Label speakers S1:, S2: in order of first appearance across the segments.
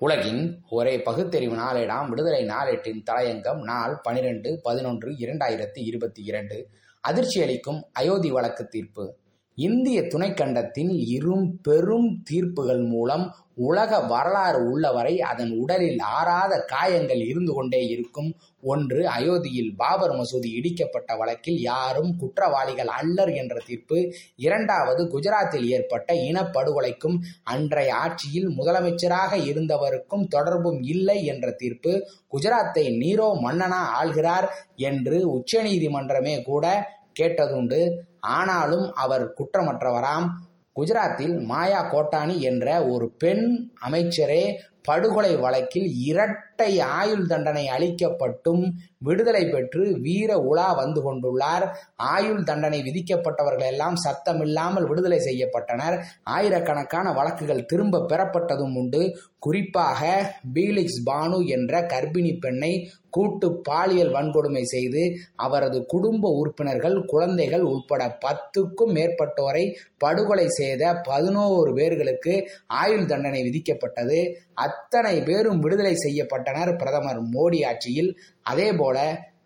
S1: உலகின் ஒரே பகுத்தறிவு நாளேடாம். விடுதலை நாளேட்டின் தலையங்கம் நாள் பனிரெண்டு பதினொன்று இரண்டாயிரத்தி இருபத்தி இரண்டு. அதிர்ச்சியளிக்கும் அயோத்தி வழக்கு தீர்ப்பு. இந்திய துணைக்கண்டத்தின் இரும் பெரும் தீர்ப்புகள் மூலம் உலக வரலாறு உள்ளவரை அதன் உடலில் ஆறாத காயங்கள் இருந்து கொண்டே இருக்கும். ஒன்று அயோத்தியில் பாபர் மசூதி இடிக்கப்பட்ட வழக்கில் யாரும் குற்றவாளிகள் அல்லர் என்ற தீர்ப்பு. இரண்டாவது குஜராத்தில் ஏற்பட்ட இனப்படுகொலைக்கும் அன்றைய ஆட்சியில் முதலமைச்சராக இருந்தவருக்கும் தொடர்பும் இல்லை என்ற தீர்ப்பு. குஜராத்தை நீரோ மன்னனா ஆள்கிறார் என்று உச்சநீதிமன்றமே கூட கேட்டதுண்டு ஆனாலும் அவர் குற்றமற்றவராம். குஜராத்தில் மாயா கோட்டானி என்ற ஒரு பெண் அமைச்சரே படுகொலை வழக்கில் இரட்டை ஆயுள் தண்டனை அளிக்கப்பட்டும் விடுதலை பெற்று வீர உலா வந்து கொண்டுள்ளார். ஆயுள் தண்டனை விதிக்கப்பட்டவர்கள் எல்லாம் சத்தமில்லாமல் விடுதலை செய்யப்பட்டனர். ஆயிரக்கணக்கான வழக்குகள் திரும்ப பெறப்பட்டதும் உண்டு. குறிப்பாக பீலிக்ஸ் பானு என்ற கர்ப்பிணி பெண்ணை கூட்டு பாலியல் வன்கொடுமை செய்து அவரது குடும்ப உறுப்பினர்கள் குழந்தைகள் உட்பட பத்துக்கும் மேற்பட்டோரை படுகொலை செய்த பதினோரு பேர்களுக்கு ஆயுள் தண்டனை விதிக்கப்பட்டது. அத்தனை பேரும் விடுதலை செய்யப்பட்டனர் பிரதமர் மோடி ஆட்சியில். அதேபோல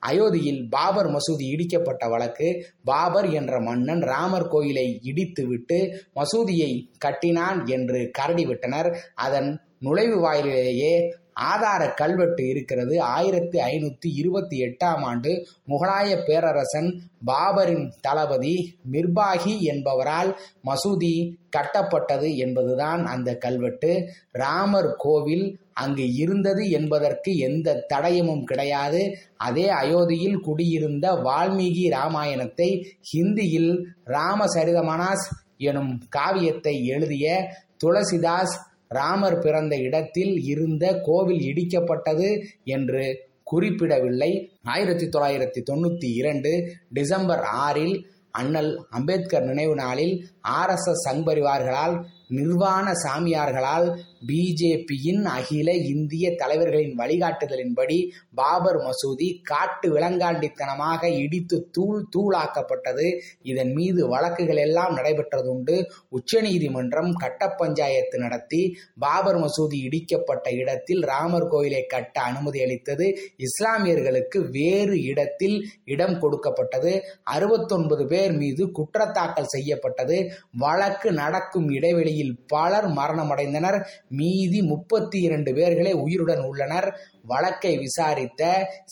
S1: அயோத்தியில் பாபர் மசூதி இடிக்கப்பட்ட வழக்கு பாபர் என்ற மன்னன் ராமர் கோயிலை இடித்துவிட்டு மசூதியை கட்டினான் என்று கரடிவிட்டனர். அதன் நுழைவு வாயிலேயே ஆதார கல்வெட்டு இருக்கிறது. ஆயிரத்தி ஐநூத்தி இருபத்தி எட்டாம் ஆண்டு முகலாய பேரரசன் பாபரின் தளபதி மிர்பாகி என்பவரால் மசூதி கட்டப்பட்டது என்பதுதான் அந்த கல்வெட்டு. ராமர் கோவில் அங்கு இருந்தது என்பதற்கு எந்த தடயமும் கிடையாது. அதே அயோத்தியில் குடியிருந்த வால்மீகி ராமாயணத்தை ஹிந்தியில் ராமசரிதமனாஸ் எனும் காவியத்தை எழுதிய துளசிதாஸ் ராமர் பிறந்த இடத்தில் இருந்த கோவில் இடிக்கப்பட்டது என்று குறிப்பிடவில்லை. ஆயிரத்தி தொள்ளாயிரத்தி தொண்ணூற்றி இரண்டு டிசம்பர் ஆறில் அண்ணல் அம்பேத்கர் நினைவு நாளில் ஆர்எஸ்எஸ் சங்பரிவார்களால் நிர்வாண சாமியார்களால் பிஜேபியின் அகில இந்திய தலைவர்களின் வழிகாட்டுதலின்படி பாபர் மசூதி காட்டு விலங்காண்டித்தனமாக இடித்து தூள் தூளாக்கப்பட்டது. இதன் மீது வழக்குகள் எல்லாம் நடைபெற்றதுண்டு. உச்சநீதிமன்றம் கட்ட பஞ்சாயத்து நடத்தி பாபர் மசூதி இடிக்கப்பட்ட இடத்தில் ராமர் கோயிலை கட்ட அனுமதி அளித்தது. இஸ்லாமியர்களுக்கு வேறு இடத்தில் இடம் கொடுக்கப்பட்டது. அறுபத்தொன்பது பேர் மீது குற்றத்தாக்கல் செய்யப்பட்டது. வழக்கு நடக்கும் இடைவெளியில் பலர் மரணமடைந்தனர். மீதி முப்பத்தி இரண்டு பேர்களே உயிருடன் உள்ளனர். வழக்கை விசாரித்த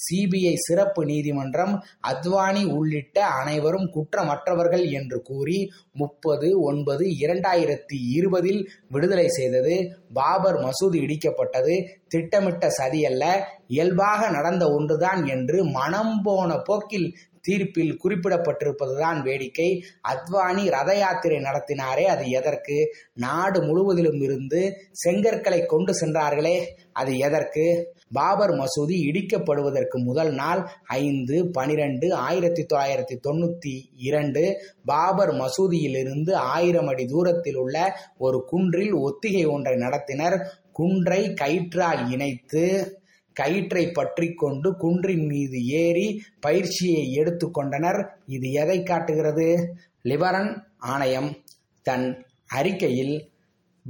S1: சிபிஐ சிறப்பு நீதிமன்றம் அத்வானி உள்ளிட்ட அனைவரும் குற்றமற்றவர்கள் என்று கூறி முப்பது ஒன்பது இரண்டாயிரத்தி இருபதில் விடுதலை செய்தது. பாபர் மசூதி இடிக்கப்பட்டது. திட்டமிட்ட சதியல்ல. இயல்பாக நடந்த ஒன்றுதான் என்று மனம் போன போக்கில் தீர்ப்பில் குறிப்பிடப்பட்டிருப்பதுதான் வேடிக்கை. அத்வானி ரத யாத்திரை நடத்தினாரே அது எதற்கு? நாடு முழுவதிலும் இருந்து செங்கற்களை கொண்டு சென்றார்களே அது எதற்கு? பாபர் மசூதி இடிக்கப்படுவதற்கு முதல் நாள் ஐந்து பனிரெண்டு ஆயிரத்தி தொள்ளாயிரத்தி தொண்ணூத்தி இரண்டு. பாபர் மசூதியிலிருந்து ஆயிரம் அடி தூரத்தில் உள்ள ஒரு குன்றில் ஒத்திகை ஒன்றை நடத்தினர். குன்றை கயிற்றால் இணைத்து கயிற்றை பற்றி கொண்டு குன்றின் மீது ஏறி பயிற்சியை எடுத்துக்கொண்டனர் இது எதை காட்டுகிறது? லிபரன் ஆணையம். தன் அறிக்கையில்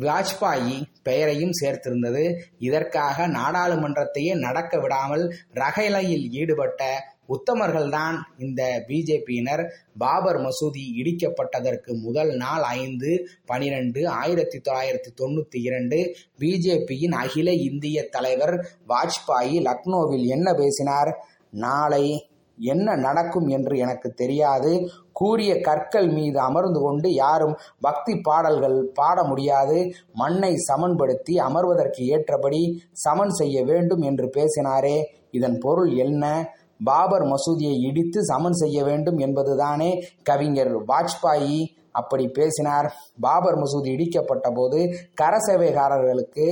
S1: வாஜ்பாயி பெயரையும் சேர்த்திருந்தது. இதற்காக நாடாளுமன்றத்தையே நடக்க விடாமல் ரகலையில் ஈடுபட்ட உத்தமர்கள்தான் இந்த பிஜேபியினர். பாபர் மசூதி இடிக்கப்பட்டதற்கு முதல் நாள் ஐந்து பனிரெண்டு ஆயிரத்தி தொள்ளாயிரத்தி தொண்ணூத்தி இரண்டு. பிஜேபியின் அகில இந்திய தலைவர் வாஜ்பாயி லக்னோவில் என்ன பேசினார்? நாளை என்ன நடக்கும் என்று எனக்கு தெரியாது. கூறிய கற்கள் மீது அமர்ந்து கொண்டு யாரும் பக்தி பாடல்கள் பாட முடியாது. மண்ணை சமன்படுத்தி அமர்வதற்கு ஏற்றபடி சமன் செய்ய வேண்டும் என்று பேசினாரே. இதன் பொருள் என்ன? பாபர் மசூதியை இடித்து சமன் செய்ய வேண்டும் என்பதுதானே கவிஞர் வாஜ்பாயி அப்படி பேசினார். பாபர் மசூதி இடிக்கப்பட்ட போது கரசேவைகாரர்களுக்கு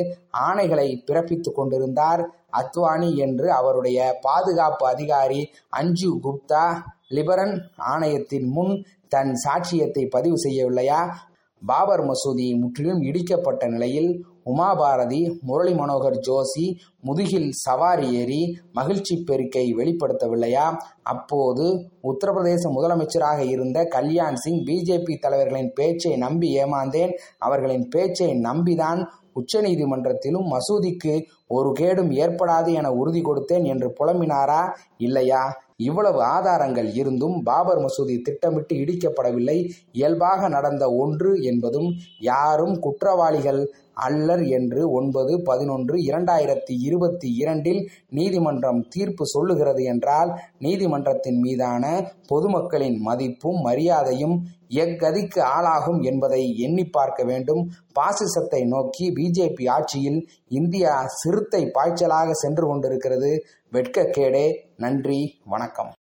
S1: ஆணைகளை பிறப்பித்துக் கொண்டிருந்தார். அத்வானி என்று அவருடைய பாதுகாப்பு அதிகாரி அஞ்சு குப்தா லிபரன் ஆணையத்தின் முன் தன் சாட்சியத்தை பதிவு செய்யவில்லையா? பாபர் மசூதி முற்றிலும் இடிக்கப்பட்ட நிலையில் உமாபாரதி முரளி மனோகர் ஜோஷி முதுகில் சவாரி ஏறி மகிழ்ச்சி பெருக்கை வெளிப்படுத்தவில்லையா? அப்போது உத்தரப்பிரதேச முதலமைச்சராக இருந்த கல்யாண் சிங் பிஜேபி தலைவர்களின் பேச்சை நம்பி ஏமாந்தேன். அவர்களின் பேச்சை நம்பிதான் உச்சநீதிமன்றத்திலும் மசூதிக்கு ஒரு கேடும் ஏற்படாது என உறுதி கொடுத்தேன் என்று புலம்பினாரா? இல்லையா? இவ்வளவு ஆதாரங்கள் இருந்தும் பாபர் மசூதி திட்டமிட்டு இடிக்கப்படவில்லை. இயல்பாக நடந்த ஒன்று என்பதும் யாரும் குற்றவாளிகள் அல்லர் என்று ஒன்பது பதினொன்று இரண்டாயிரத்தி இருபத்தி இரண்டில் நீதிமன்றம் தீர்ப்பு சொல்லுகிறது என்றால் நீதிமன்றத்தின் மீதான பொதுமக்களின் மதிப்பும் மரியாதையும் எக்கதிக்கு ஆளாகும் என்பதை எண்ணி பார்க்க வேண்டும். பாசிசத்தை நோக்கி பிஜேபி ஆட்சியில் இந்தியா சிறுத்தை பாய்ச்சலாக சென்று கொண்டிருக்கிறது. வெட்கக்கேடே நன்றி வணக்கம்.